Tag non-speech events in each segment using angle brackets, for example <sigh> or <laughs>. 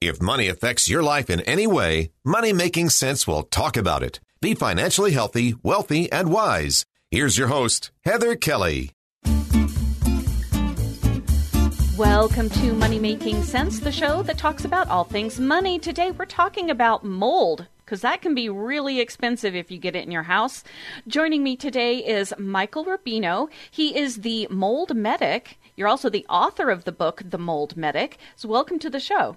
If money affects your life in any way, Money Making Sense will talk about it. Be financially healthy, wealthy, and wise. Here's your host, Heather Kelly. Welcome to Money Making Sense, the show that talks about all things money. Today we're talking about mold because that can be really expensive if you get it in your house. Joining me today is Michael Rubino. He is the mold medic. You're also the author of the book, The Mold Medic. So, welcome to the show.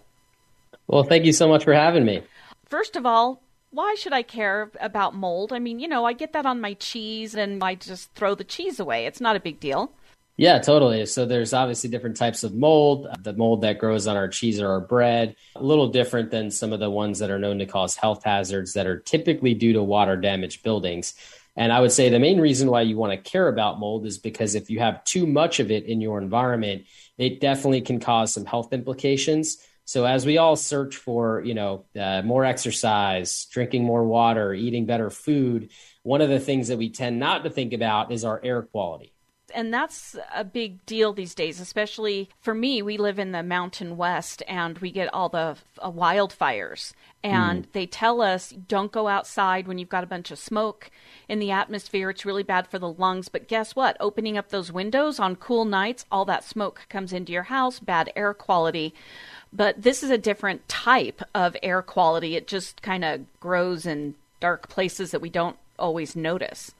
Well, thank you so much for having me. First of all, why should I care about mold? I mean, you know, I get that on my cheese and I just throw the cheese away. It's not a big deal. Yeah, totally. So there's obviously different types of mold. The mold that grows on our cheese or our bread, a little different than some of the ones that are known to cause health hazards that are typically due to water damaged buildings. And I would say the main reason why you want to care about mold is because if you have too much of it in your environment, it definitely can cause some health implications. So as we all search for, you know, uh, more exercise, drinking more water, eating better food, one of the things that we tend not to think about is our air quality. And that's a big deal these days, especially for me. We live in the mountain west and we get all the uh, wildfires. And mm. they tell us don't go outside when you've got a bunch of smoke in the atmosphere. It's really bad for the lungs. But guess what? Opening up those windows on cool nights, all that smoke comes into your house, bad air quality but this is a different type of air quality. It just kind of grows in dark places that we don't always notice.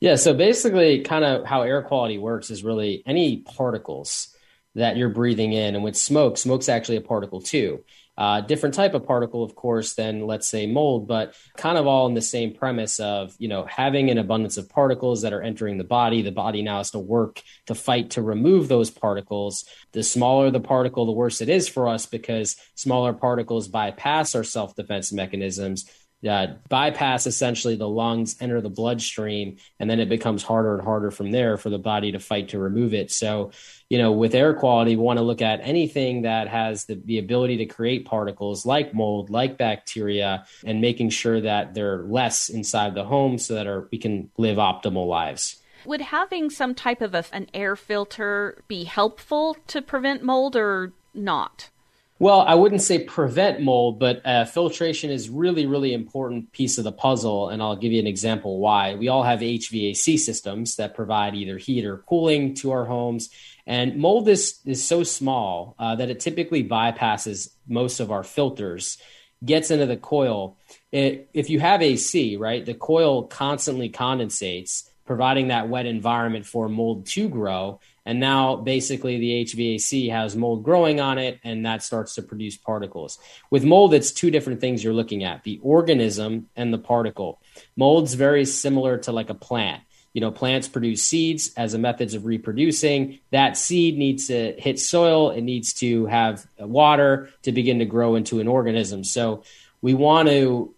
Yeah, so basically, kind of how air quality works is really any particles that you're breathing in. And with smoke, smoke's actually a particle too. Uh, different type of particle, of course, than let's say mold, but kind of all in the same premise of you know having an abundance of particles that are entering the body. The body now has to work to fight to remove those particles. The smaller the particle, the worse it is for us because smaller particles bypass our self defense mechanisms uh, bypass essentially the lungs, enter the bloodstream, and then it becomes harder and harder from there for the body to fight to remove it. So, you know, with air quality, we want to look at anything that has the, the ability to create particles like mold, like bacteria, and making sure that they're less inside the home so that our, we can live optimal lives. Would having some type of a, an air filter be helpful to prevent mold or not? Well, I wouldn't say prevent mold, but uh, filtration is really, really important piece of the puzzle. And I'll give you an example why. We all have HVAC systems that provide either heat or cooling to our homes. And mold is, is so small uh, that it typically bypasses most of our filters, gets into the coil. It, if you have AC, right, the coil constantly condensates, providing that wet environment for mold to grow and now basically the HVAC has mold growing on it and that starts to produce particles. With mold, it's two different things you're looking at the organism and the particle. Mold's very similar to like a plant. You know, plants produce seeds as a methods of reproducing. That seed needs to hit soil, it needs to have water to begin to grow into an organism. So we want to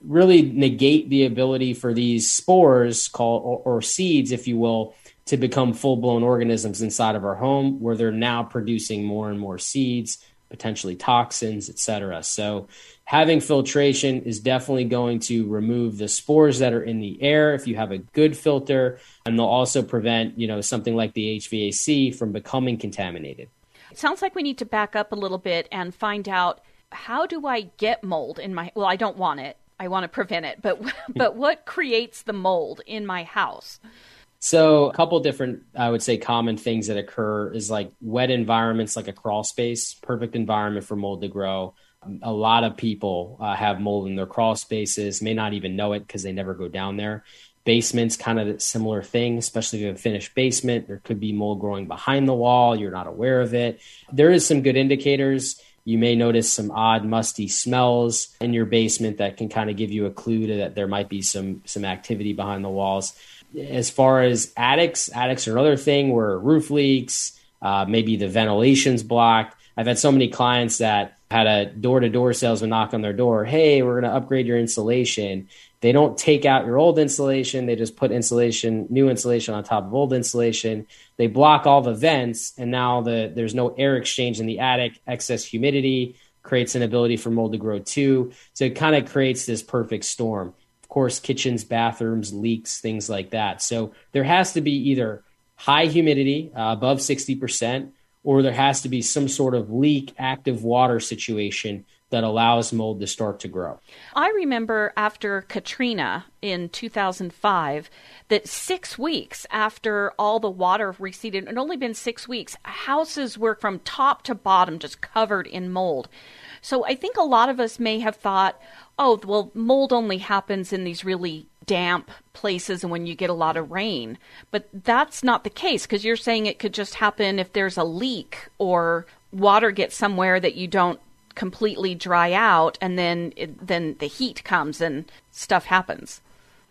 really negate the ability for these spores called or, or seeds, if you will, to become full blown organisms inside of our home where they're now producing more and more seeds, potentially toxins, etc. So having filtration is definitely going to remove the spores that are in the air if you have a good filter and they'll also prevent, you know, something like the HVAC from becoming contaminated. Sounds like we need to back up a little bit and find out how do I get mold in my well, I don't want it. I want to prevent it, but <laughs> but what creates the mold in my house? So, a couple different, I would say, common things that occur is like wet environments, like a crawl space, perfect environment for mold to grow. A lot of people uh, have mold in their crawl spaces, may not even know it because they never go down there. Basements, kind of similar thing, especially if you have a finished basement. There could be mold growing behind the wall. You're not aware of it. There is some good indicators. You may notice some odd musty smells in your basement that can kind of give you a clue to that there might be some some activity behind the walls as far as attics, attics are another thing where roof leaks, uh, maybe the ventilation's blocked. I've had so many clients that had a door to door salesman knock on their door. Hey, we're going to upgrade your insulation. They don't take out your old insulation. They just put insulation, new insulation on top of old insulation. They block all the vents, and now the there's no air exchange in the attic. Excess humidity creates an ability for mold to grow too. So it kind of creates this perfect storm. Of course, kitchens, bathrooms, leaks, things like that. So there has to be either high humidity uh, above 60%, or there has to be some sort of leak active water situation that allows mold to start to grow. I remember after Katrina in 2005 that six weeks after all the water receded, it only been six weeks, houses were from top to bottom just covered in mold. So I think a lot of us may have thought, oh, well, mold only happens in these really damp places and when you get a lot of rain. But that's not the case because you're saying it could just happen if there's a leak or water gets somewhere that you don't completely dry out and then it, then the heat comes and stuff happens.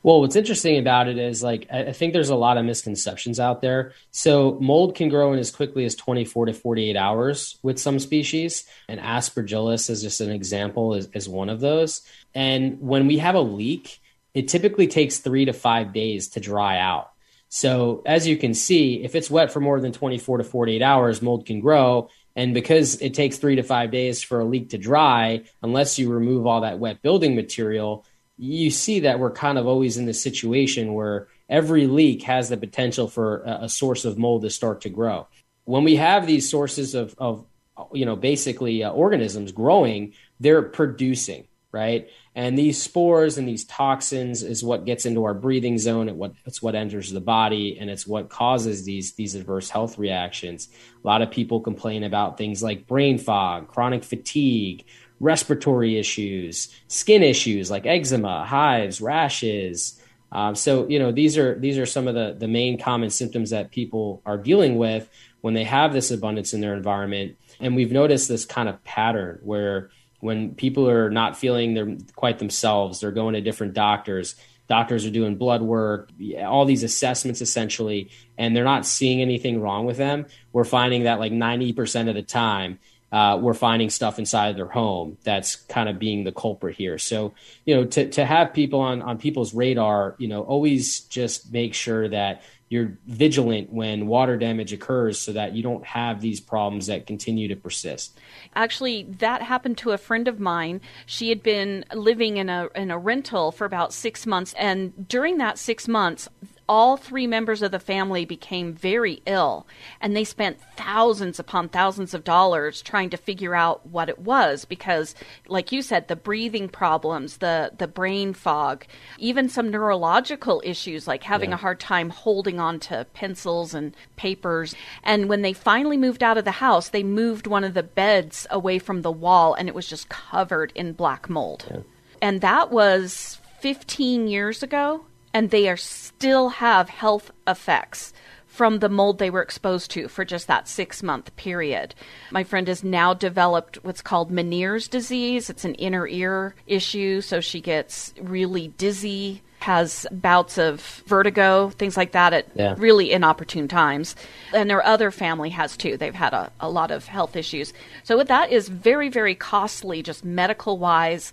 Well, what's interesting about it is like I think there's a lot of misconceptions out there. So mold can grow in as quickly as 24 to 48 hours with some species, and aspergillus is just an example is, is one of those. And when we have a leak, it typically takes three to five days to dry out. So as you can see, if it's wet for more than 24 to 48 hours, mold can grow. And because it takes three to five days for a leak to dry, unless you remove all that wet building material, you see that we're kind of always in this situation where every leak has the potential for a, a source of mold to start to grow. When we have these sources of, of you know, basically uh, organisms growing, they're producing right? And these spores and these toxins is what gets into our breathing zone. It what it's what enters the body, and it's what causes these these adverse health reactions. A lot of people complain about things like brain fog, chronic fatigue, respiratory issues, skin issues like eczema, hives, rashes. Um, so you know these are these are some of the the main common symptoms that people are dealing with when they have this abundance in their environment. And we've noticed this kind of pattern where when people are not feeling they're quite themselves, they're going to different doctors. Doctors are doing blood work, all these assessments essentially, and they're not seeing anything wrong with them. We're finding that like 90% of the time, uh, we're finding stuff inside their home that's kind of being the culprit here. So, you know, to, to have people on, on people's radar, you know, always just make sure that you're vigilant when water damage occurs so that you don't have these problems that continue to persist. Actually, that happened to a friend of mine. She had been living in a in a rental for about 6 months and during that 6 months all three members of the family became very ill, and they spent thousands upon thousands of dollars trying to figure out what it was because, like you said, the breathing problems, the, the brain fog, even some neurological issues like having yeah. a hard time holding on to pencils and papers. And when they finally moved out of the house, they moved one of the beds away from the wall, and it was just covered in black mold. Yeah. And that was 15 years ago and they are still have health effects from the mold they were exposed to for just that six month period. My friend has now developed what's called Meniere's disease. It's an inner ear issue, so she gets really dizzy, has bouts of vertigo, things like that at yeah. really inopportune times. And their other family has too. They've had a, a lot of health issues. So that is very, very costly, just medical wise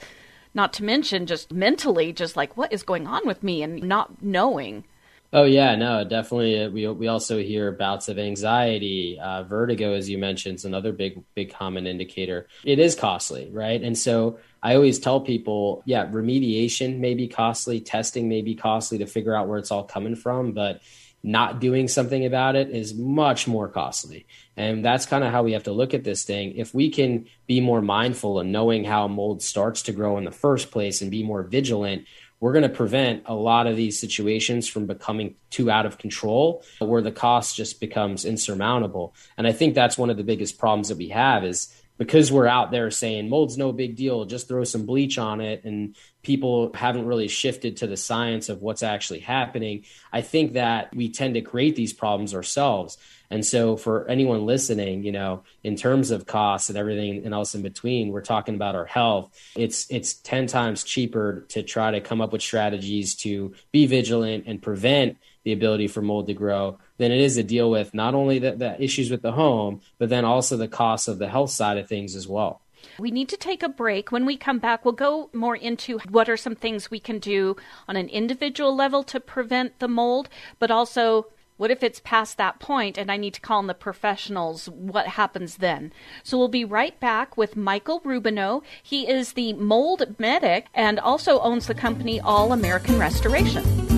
not to mention just mentally, just like what is going on with me and not knowing. Oh yeah, no, definitely. Uh, we we also hear bouts of anxiety, uh, vertigo, as you mentioned, is another big big common indicator. It is costly, right? And so I always tell people, yeah, remediation may be costly, testing may be costly to figure out where it's all coming from, but not doing something about it is much more costly. And that's kind of how we have to look at this thing. If we can be more mindful and knowing how mold starts to grow in the first place and be more vigilant, we're going to prevent a lot of these situations from becoming too out of control where the cost just becomes insurmountable. And I think that's one of the biggest problems that we have is because we're out there saying mold's no big deal, just throw some bleach on it, and people haven't really shifted to the science of what's actually happening, I think that we tend to create these problems ourselves. And so, for anyone listening, you know, in terms of costs and everything and else in between, we're talking about our health. It's it's ten times cheaper to try to come up with strategies to be vigilant and prevent the ability for mold to grow than it is to deal with not only the, the issues with the home, but then also the costs of the health side of things as well. We need to take a break. When we come back, we'll go more into what are some things we can do on an individual level to prevent the mold, but also what if it's past that point and I need to call in the professionals? What happens then? So we'll be right back with Michael Rubino. He is the mold medic and also owns the company All American Restoration.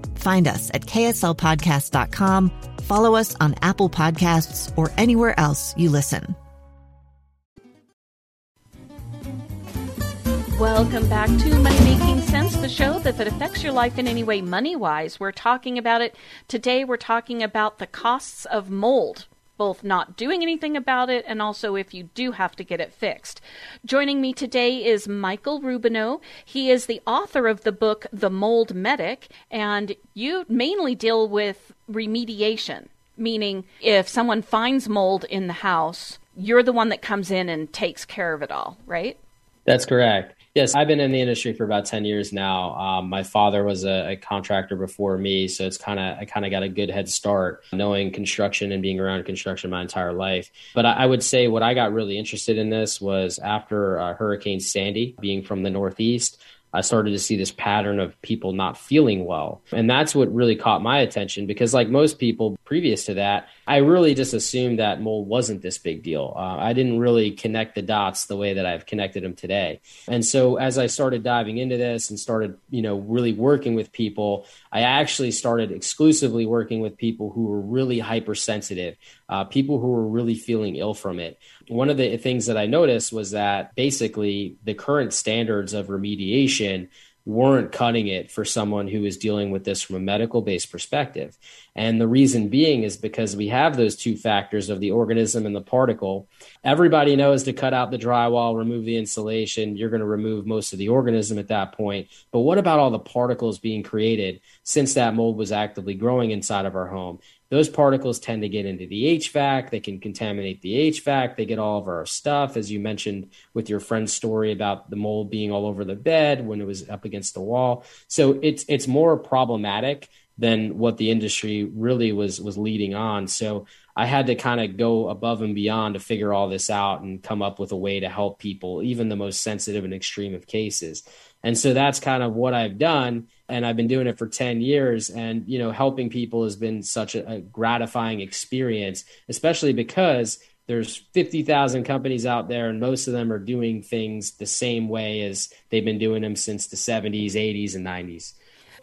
Find us at kslpodcast.com, follow us on Apple Podcasts, or anywhere else you listen. Welcome back to Money Making Sense, the show that, that affects your life in any way money wise. We're talking about it today. We're talking about the costs of mold, both not doing anything about it and also if you do have to get it fixed. Joining me today is Michael Rubino. He is the author of the book The Mold Medic, and you mainly deal with remediation, meaning if someone finds mold in the house, you're the one that comes in and takes care of it all, right? That's correct. Yes, I've been in the industry for about ten years now. Um, my father was a, a, contractor before me, so it's kind of I kind of got a good head start knowing construction and being around construction my entire life. But I, I would say what I got really interested in this was after uh, Hurricane Sandy, being from the Northeast. I started to see this pattern of people not feeling well. And that's what really caught my attention because, like most people previous to that, I really just assumed that mold wasn't this big deal. Uh, I didn't really connect the dots the way that I've connected them today. And so, as I started diving into this and started, you know, really working with people, I actually started exclusively working with people who were really hypersensitive, uh, people who were really feeling ill from it one of the things that I noticed was that basically the current standards of remediation weren't cutting it for someone who is dealing with this from a medical based perspective. And the reason being is because we have those two factors of the organism and the particle. Everybody knows to cut out the drywall, remove the insulation, you're going to remove most of the organism at that point. But what about all the particles being created since that mold was actively growing inside of our home? those particles tend to get into the HVAC. They can contaminate the HVAC. They get all of our stuff, as you mentioned with your friend's story about the mold being all over the bed when it was up against the wall. So it's it's more problematic than what the industry really was was leading on. So I had to kind of go above and beyond to figure all this out and come up with a way to help people, even the most sensitive and extreme of cases. And so that's kind of what I've done. And I've been doing it for 10 years. And, you know, helping people has been such a, a gratifying experience, especially because there's 50,000 companies out there and most of them are doing things the same way as they've been doing them since the 70s, 80s, and 90s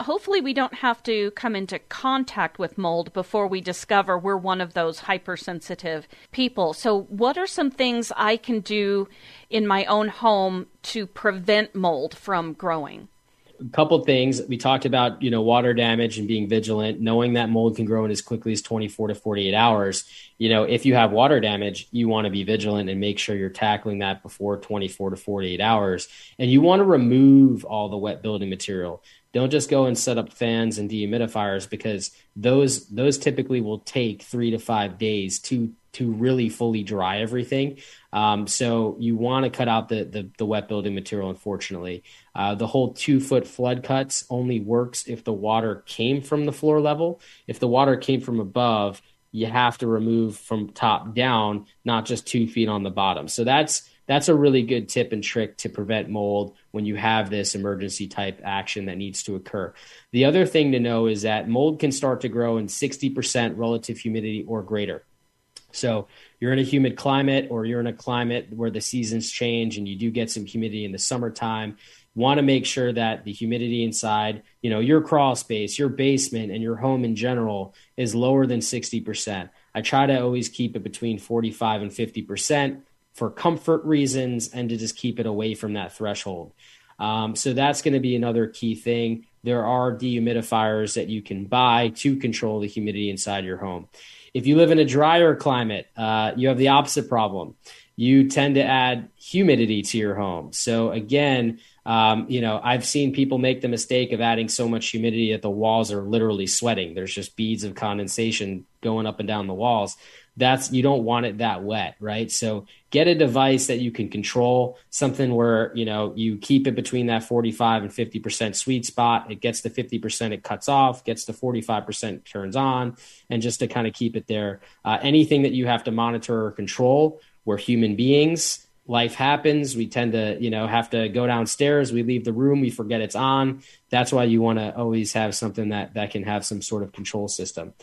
hopefully we don't have to come into contact with mold before we discover we're one of those hypersensitive people. So, what are some things I can do in my own home to prevent mold from growing? a couple things we talked about you know water damage and being vigilant knowing that mold can grow in as quickly as 24 to 48 hours you know if you have water damage you want to be vigilant and make sure you're tackling that before 24 to 48 hours and you want to remove all the wet building material don't just go and set up fans and dehumidifiers because those those typically will take three to five days to to really fully dry everything. Um, so you want to cut out the, the, the wet building material. Unfortunately, uh, the whole two foot flood cuts only works if the water came from the floor level. If the water came from above, you have to remove from top down, not just two feet on the bottom. So that's that's a really good tip and trick to prevent mold when you have this emergency type action that needs to occur. The other thing to know is that mold can start to grow in 60% relative humidity or greater. So you're in a humid climate or you're in a climate where the seasons change and you do get some humidity in the summertime, want to make sure that the humidity inside, you know, your crawl space, your basement, and your home in general is lower than 60%. I try to always keep it between 45 and 50% for comfort reasons and to just keep it away from that threshold. Um, so that's going to be another key thing. There are dehumidifiers that you can buy to control the humidity inside your home. If you live in a drier climate, uh, you have the opposite problem. You tend to add humidity to your home. So again, um, you know, I've seen people make the mistake of adding so much humidity that the walls are literally sweating. There's just beads of condensation going up and down the walls. That's you don't want it that wet, right? So get a device that you can control, something where you know you keep it between that 45 and 50 percent sweet spot. It gets to 50 percent, it cuts off. Gets to 45 percent, turns on, and just to kind of keep it there. Uh, anything that you have to monitor or control, we're human beings life happens we tend to you know have to go downstairs we leave the room we forget it's on that's why you want to always have something that that can have some sort of control system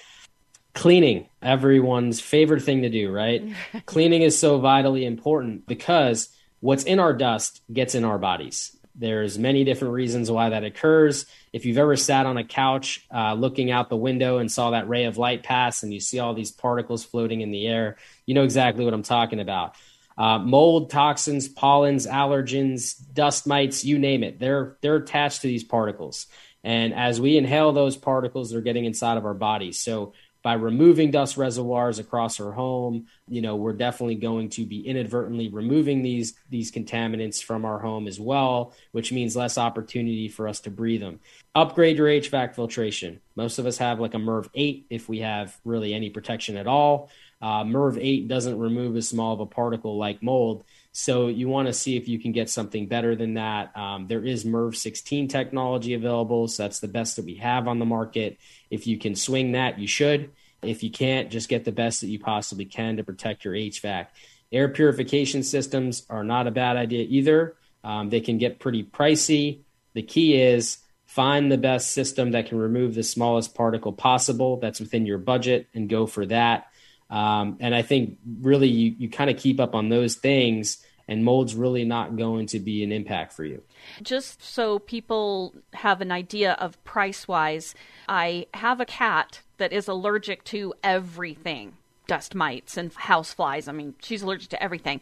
cleaning everyone's favorite thing to do right <laughs> cleaning is so vitally important because what's in our dust gets in our bodies there's many different reasons why that occurs if you've ever sat on a couch uh, looking out the window and saw that ray of light pass and you see all these particles floating in the air you know exactly what i'm talking about uh, mold, toxins, pollens, allergens, dust mites, you name it. They're they're attached to these particles. And as we inhale those particles, they're getting inside of our bodies. So by removing dust reservoirs across our home, you know, we're definitely going to be inadvertently removing these these contaminants from our home as well, which means less opportunity for us to breathe them. Upgrade your HVAC filtration. Most of us have like a MERV 8 if we have really any protection at all. Uh, MERV 8 doesn't remove as small of a particle like mold. So you want to see if you can get something better than that. Um, there is MERV 16 technology available, so that's the best that we have on the market. If you can swing that, you should. If you can't, just get the best that you possibly can to protect your HVAC. Air purification systems are not a bad idea either. Um, they can get pretty pricey. The key is find the best system that can remove the smallest particle possible that's within your budget and go for that. Um, and I think really you, you kind of keep up on those things, and mold's really not going to be an impact for you. Just so people have an idea of price wise, I have a cat that is allergic to everything dust mites and house flies. I mean, she's allergic to everything.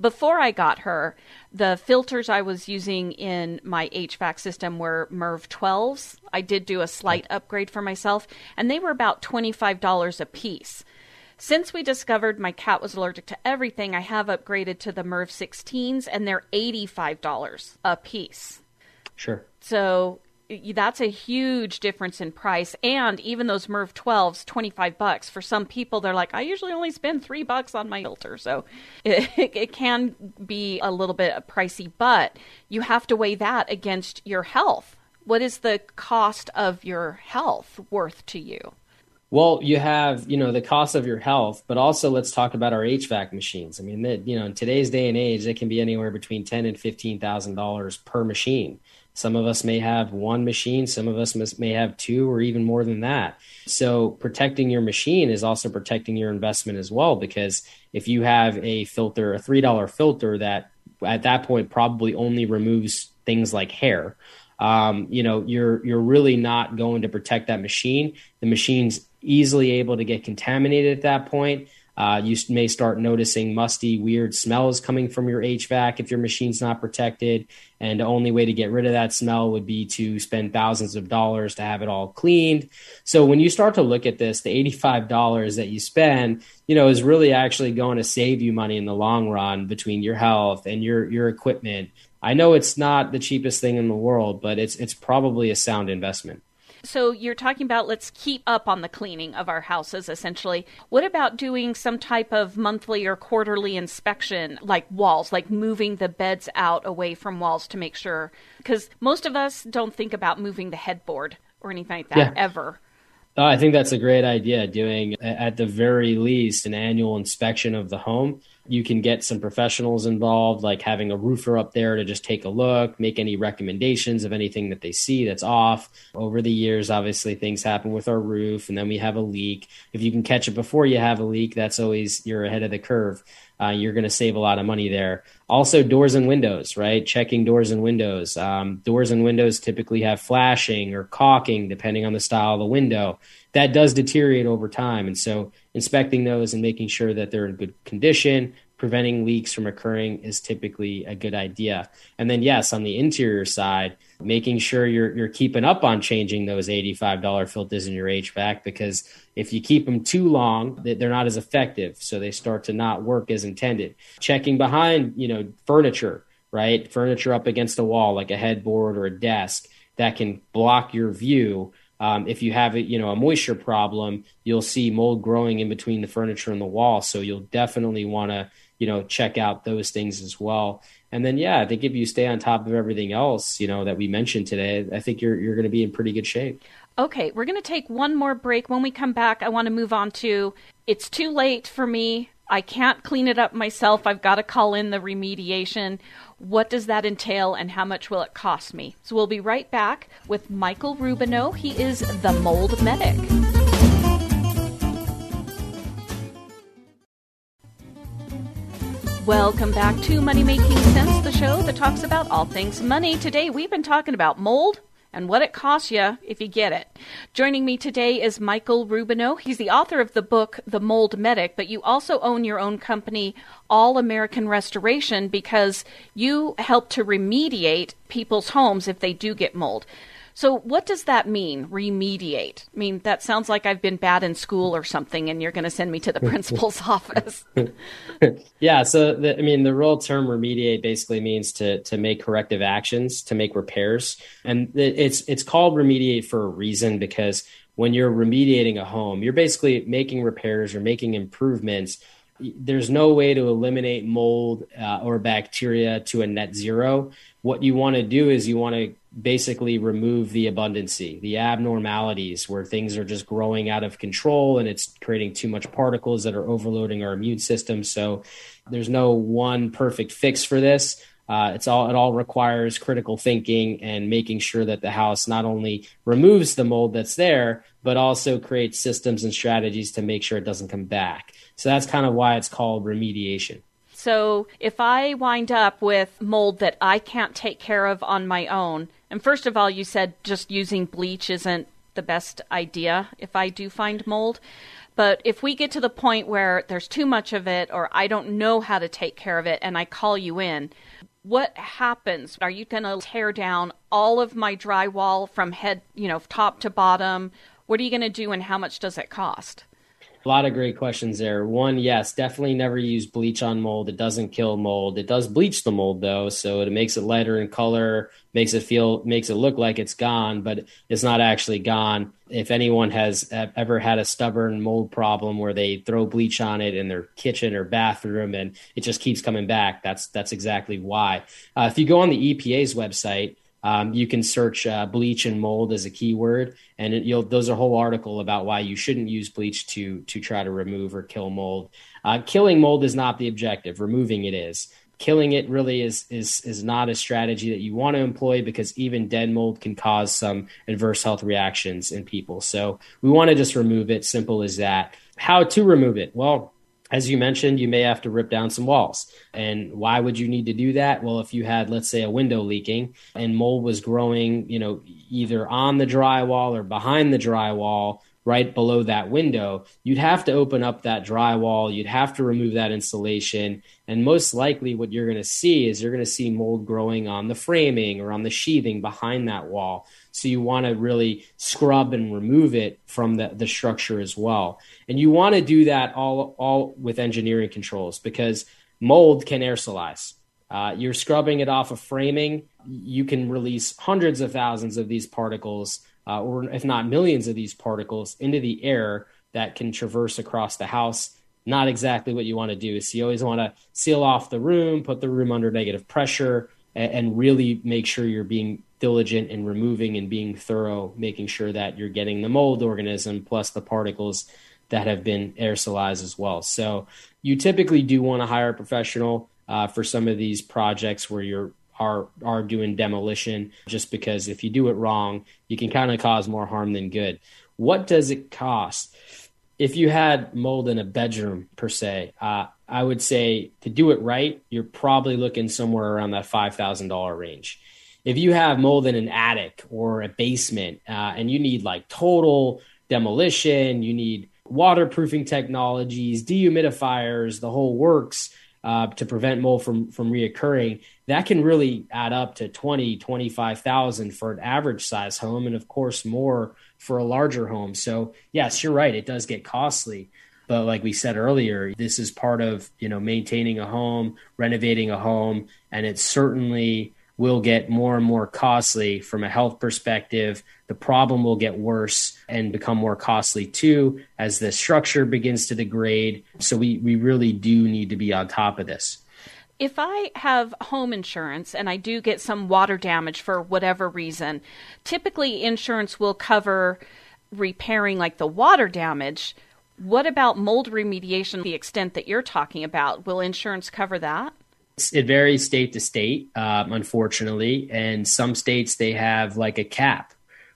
Before I got her, the filters I was using in my HVAC system were MERV 12s. I did do a slight upgrade for myself, and they were about $25 a piece. Since we discovered my cat was allergic to everything, I have upgraded to the MERV 16s, and they're $85 a piece. Sure. So that's a huge difference in price and even those merv 12s 25 bucks for some people they're like i usually only spend three bucks on my filter so <laughs> it, it can be a little bit pricey but you have to weigh that against your health what is the cost of your health worth to you well, you have, you know, the cost of your health, but also let's talk about our HVAC machines. I mean, that, you know, in today's day and age, it can be anywhere between ten and fifteen thousand dollars per machine. Some of us may have one machine, some of us may have two or even more than that. So, protecting your machine is also protecting your investment as well, because if you have a filter, a $3 filter that at that point probably only removes things like hair, um, you know, you're, you're really not going to protect that machine. The machine's easily able to get contaminated at that point. Uh, you may start noticing musty, weird smells coming from your HVAC if your machine's not protected. And the only way to get rid of that smell would be to spend thousands of dollars to have it all cleaned. So when you start to look at this, the $85 that you spend, you know, is really actually going to save you money in the long run between your health and your, your equipment. I know it's not the cheapest thing in the world, but it's, it's probably a sound investment. So you're talking about let's keep up on the cleaning of our houses essentially. What about doing some type of monthly or quarterly inspection like walls, like moving the beds out away from walls to make sure cuz most of us don't think about moving the headboard or anything like that yeah. ever. Oh, I think that's a great idea doing at the very least an annual inspection of the home you can get some professionals involved, like having a roofer up there to just take a look, make any recommendations of anything that they see that's off. Over the years, obviously, things happen with our roof, and then we have a leak. If you can catch it before you have a leak, that's always you're ahead of the curve. Uh, you're going to save a lot of money there. Also, doors and windows, right? Checking doors and windows. Um, doors and windows typically have flashing or caulking, depending on the style of the window. That does deteriorate over time. And so, inspecting those and making sure that they're in good condition, preventing leaks from occurring is typically a good idea. And then, yes, on the interior side, making sure you're you're keeping up on changing those $85 filters in your HVAC because if you keep them too long, they're not as effective, so they start to not work as intended. Checking behind, you know, furniture, right? Furniture up against a wall like a headboard or a desk that can block your view. Um, if you have a, you know a moisture problem, you'll see mold growing in between the furniture and the wall. So you'll definitely want to you know check out those things as well. And then yeah, I think if you stay on top of everything else, you know that we mentioned today, I think you're you're going to be in pretty good shape. Okay, we're going to take one more break. When we come back, I want to move on to it's too late for me. I can't clean it up myself. I've got to call in the remediation. What does that entail and how much will it cost me? So we'll be right back with Michael Rubino. He is the mold medic. Welcome back to Money Making Sense, the show that talks about all things money. Today we've been talking about mold and what it costs you if you get it. Joining me today is Michael Rubino. He's the author of the book The Mold Medic, but you also own your own company, All American Restoration, because you help to remediate people's homes if they do get mold. So, what does that mean, remediate? I mean, that sounds like I've been bad in school or something, and you're going to send me to the <laughs> principal's <laughs> office. <laughs> yeah. So, the, I mean, the real term remediate basically means to to make corrective actions, to make repairs, and it's it's called remediate for a reason because when you're remediating a home, you're basically making repairs or making improvements there's no way to eliminate mold uh, or bacteria to a net zero. What you want to do is you want to basically remove the abundancy, the abnormalities where things are just growing out of control and it's creating too much particles that are overloading our immune system. So there's no one perfect fix for this. Uh, it's all it all requires critical thinking and making sure that the house not only removes the mold that's there, but also create systems and strategies to make sure it doesn't come back. So that's kind of why it's called remediation. So if I wind up with mold that I can't take care of on my own, and first of all, you said just using bleach isn't the best idea if I do find mold. But if we get to the point where there's too much of it or I don't know how to take care of it and I call you in, what happens? Are you going to tear down all of my drywall from head, you know, top to bottom? What are you going to do and how much does it cost? A lot of great questions there. One, yes, definitely never use bleach on mold. It doesn't kill mold. It does bleach the mold though, so it makes it lighter in color, makes it feel makes it look like it's gone, but it's not actually gone. If anyone has ever had a stubborn mold problem where they throw bleach on it in their kitchen or bathroom and it just keeps coming back, that's that's exactly why. Uh, if you go on the EPA's website, um, you can search uh, bleach and mold as a keyword, and it, you'll those are a whole article about why you shouldn't use bleach to to try to remove or kill mold. Uh, killing mold is not the objective; removing it is. Killing it really is is is not a strategy that you want to employ because even dead mold can cause some adverse health reactions in people. So we want to just remove it. Simple as that. How to remove it? Well, as you mentioned, you may have to rip down some walls. And why would you need to do that? Well, if you had, let's say, a window leaking and mold was growing, you know, either on the drywall or behind the drywall, right below that window, you'd have to open up that drywall. You'd have to remove that insulation. And most likely, what you're going to see is you're going to see mold growing on the framing or on the sheathing behind that wall. So you want to really scrub and remove it from the, the structure as well. And you want to do that all, all with engineering controls because mold can aerosolize. Uh, you're scrubbing it off of framing. You can release hundreds of thousands of these particles uh, or if not millions of these particles into the air that can traverse across the house. Not exactly what you want to do. So you always want to seal off the room, put the room under negative pressure, and, and really make sure you're being diligent in removing and being thorough, making sure that you're getting the mold organism plus the particles that have been aerosolized as well. So you typically do want to hire a professional uh, for some of these projects where you're are are doing demolition just because if you do it wrong, you can kind of cause more harm than good. What does it cost? If you had mold in a bedroom per se, uh, I would say to do it right, you're probably looking somewhere around that $5,000 range. If you have mold in an attic or a basement uh, and you need like total demolition, you need waterproofing technologies, dehumidifiers, the whole works uh, to prevent mold from from reoccurring, that can really add up to 20, 25,000 for an average size home and of course more for a larger home. So, yes, you're right, it does get costly. But like we said earlier, this is part of, you know, maintaining a home, renovating a home, and it's certainly will get more and more costly from a health perspective. The problem will get worse and become more costly too as the structure begins to degrade. So we, we really do need to be on top of this. If I have home insurance and I do get some water damage for whatever reason, typically insurance will cover repairing like the water damage. What about mold remediation, the extent that you're talking about? Will insurance cover that? It varies state to state, um, unfortunately, and some states they have like a cap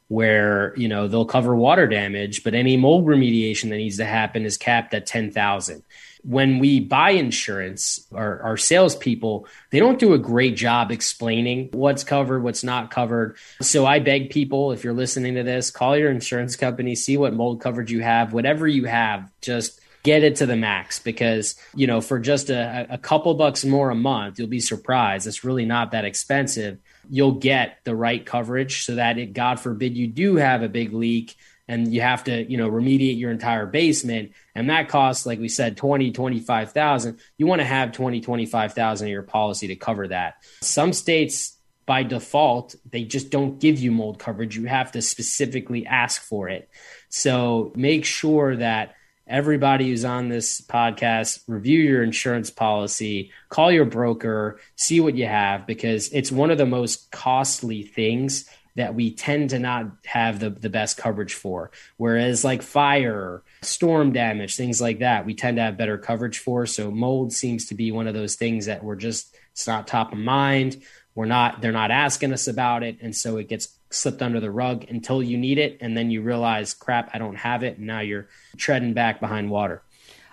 where you know they'll cover water damage, but any mold remediation that needs to happen is capped at ten thousand. When we buy insurance, our, our salespeople they don't do a great job explaining what's covered, what's not covered. So I beg people, if you're listening to this, call your insurance company, see what mold coverage you have, whatever you have, just get it to the max because you know for just a, a couple bucks more a month you'll be surprised. It's really not that expensive. You'll get the right coverage so that it god forbid you do have a big leak and you have to you know remediate your entire basement and that costs like we said 20 25000 you want to have 20 25000 in your policy to cover that. Some states by default they just don't give you mold coverage. You have to specifically ask for it. So make sure that everybody who's on this podcast, review your insurance policy, call your broker, see what you have, because it's one of the most costly things that we tend to not have the, the best coverage for. Whereas, like fire, storm damage, things like that, we tend to have better coverage for. So, mold seems to be one of those things that we're just, it's not top of mind. We're not, they're not asking us about it. And so it gets slipped under the rug until you need it. And then you realize, crap, I don't have it. And now you're treading back behind water.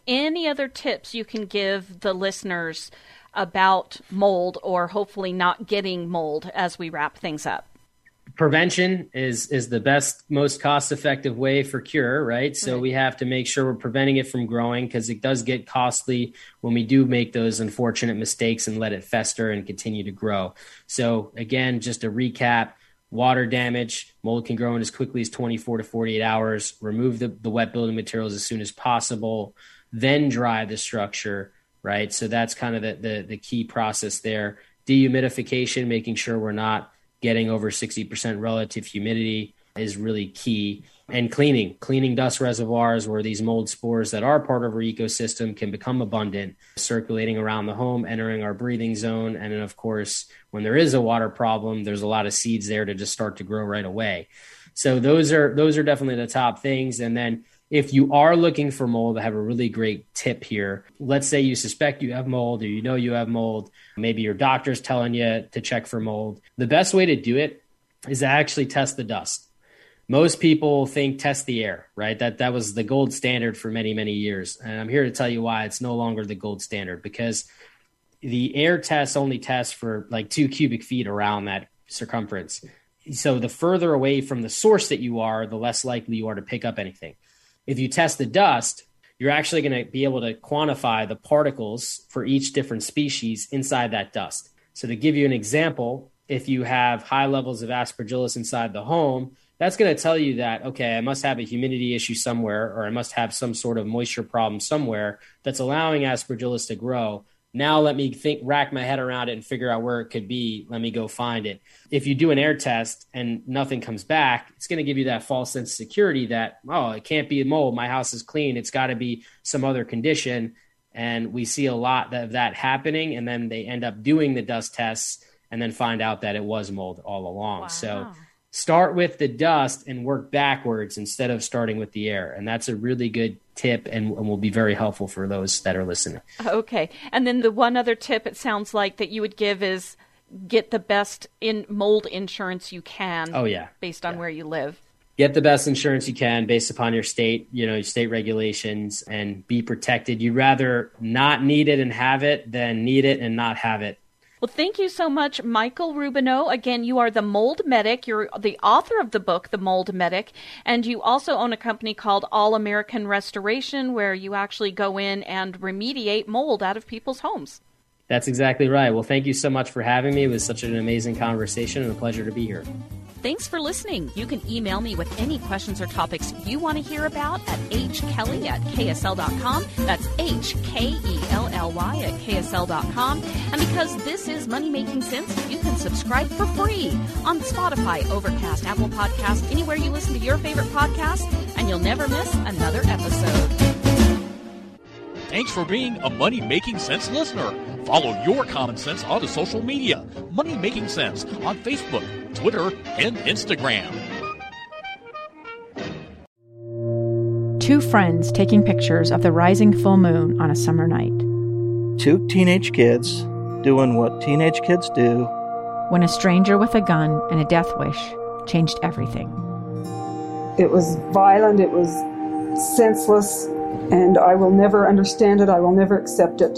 Any other tips you can give the listeners about mold or hopefully not getting mold as we wrap things up? prevention is is the best most cost effective way for cure right so right. we have to make sure we're preventing it from growing because it does get costly when we do make those unfortunate mistakes and let it fester and continue to grow so again just a recap water damage. Mold can grow in as quickly as 24 to 48 hours. Remove the, the wet building materials as soon as possible then dry the structure right? So that's kind of the, the, the key process there. Dehumidification making sure we're not getting over 60% relative humidity is really key. And cleaning, cleaning dust reservoirs where these mold spores that are part of our ecosystem can become abundant, circulating around the home, entering our breathing zone. And then, of course, when there is a water problem, there's a lot of seeds there to just start to grow right away. So those are those are definitely the top things. And then if you are looking for mold, I have a really great tip here. Let's say you suspect you have mold or you know you have mold. Maybe your doctor's telling you to check for mold. The best way to do it is to actually test the dust. Most people think test the air, right? That that was the gold standard for many, many years. And I'm here to tell you why it's no longer the gold standard because the air test only tests for like two cubic feet around that circumference. So the further away from the source that you are, the less likely you are to pick up anything. If you test the dust, you're actually going to be able to quantify the particles for each different species inside that dust. So, to give you an example, if you have high levels of aspergillus inside the home, that's going to tell you that, okay, I must have a humidity issue somewhere, or I must have some sort of moisture problem somewhere that's allowing aspergillus to grow. Now let me think, rack my head around it and figure out where it could be. Let me go find it. If you do an air test and nothing comes back, it's going to give you that false sense of security that, oh, it can't be mold. My house is clean. It's got to be some other condition. And we see a lot of that happening. And then they end up doing the dust tests and then find out that it was mold all along. Wow. So start with the dust and work backwards instead of starting with the air. And that's a really good tip and, and, will be very helpful for those that are listening. Okay. And then the one other tip it sounds like that you would give is get the best in mold insurance you can. Oh yeah. Based on yeah. where you live. get the best insurance you can based upon your state, you know, state regulations and be protected. You'd rather not need it and have it than need it and not have it. Well, thank you so much, Michael Rubino. Again, you are the mold medic. You're the author of the book, The Mold Medic, and you also own a company called All American Restoration, where you actually go in and remediate mold out of people's homes. That's exactly right. Well, thank you so much for having me. It was such an amazing conversation and a pleasure to be here. Thanks for listening. You can email me with any questions or topics you want to hear about at hkelly at ksl.com. That's H K E L L Y at ksl.com. And because this is Money Making Sense, you can subscribe for free on Spotify, Overcast, Apple Podcast, anywhere you listen to your favorite podcast, and you'll never miss another episode. Thanks for being a Money Making Sense listener. Follow your common sense onto social media. Money Making Sense on Facebook, Twitter, and Instagram. Two friends taking pictures of the rising full moon on a summer night. Two teenage kids doing what teenage kids do. When a stranger with a gun and a death wish changed everything. It was violent, it was senseless, and I will never understand it. I will never accept it.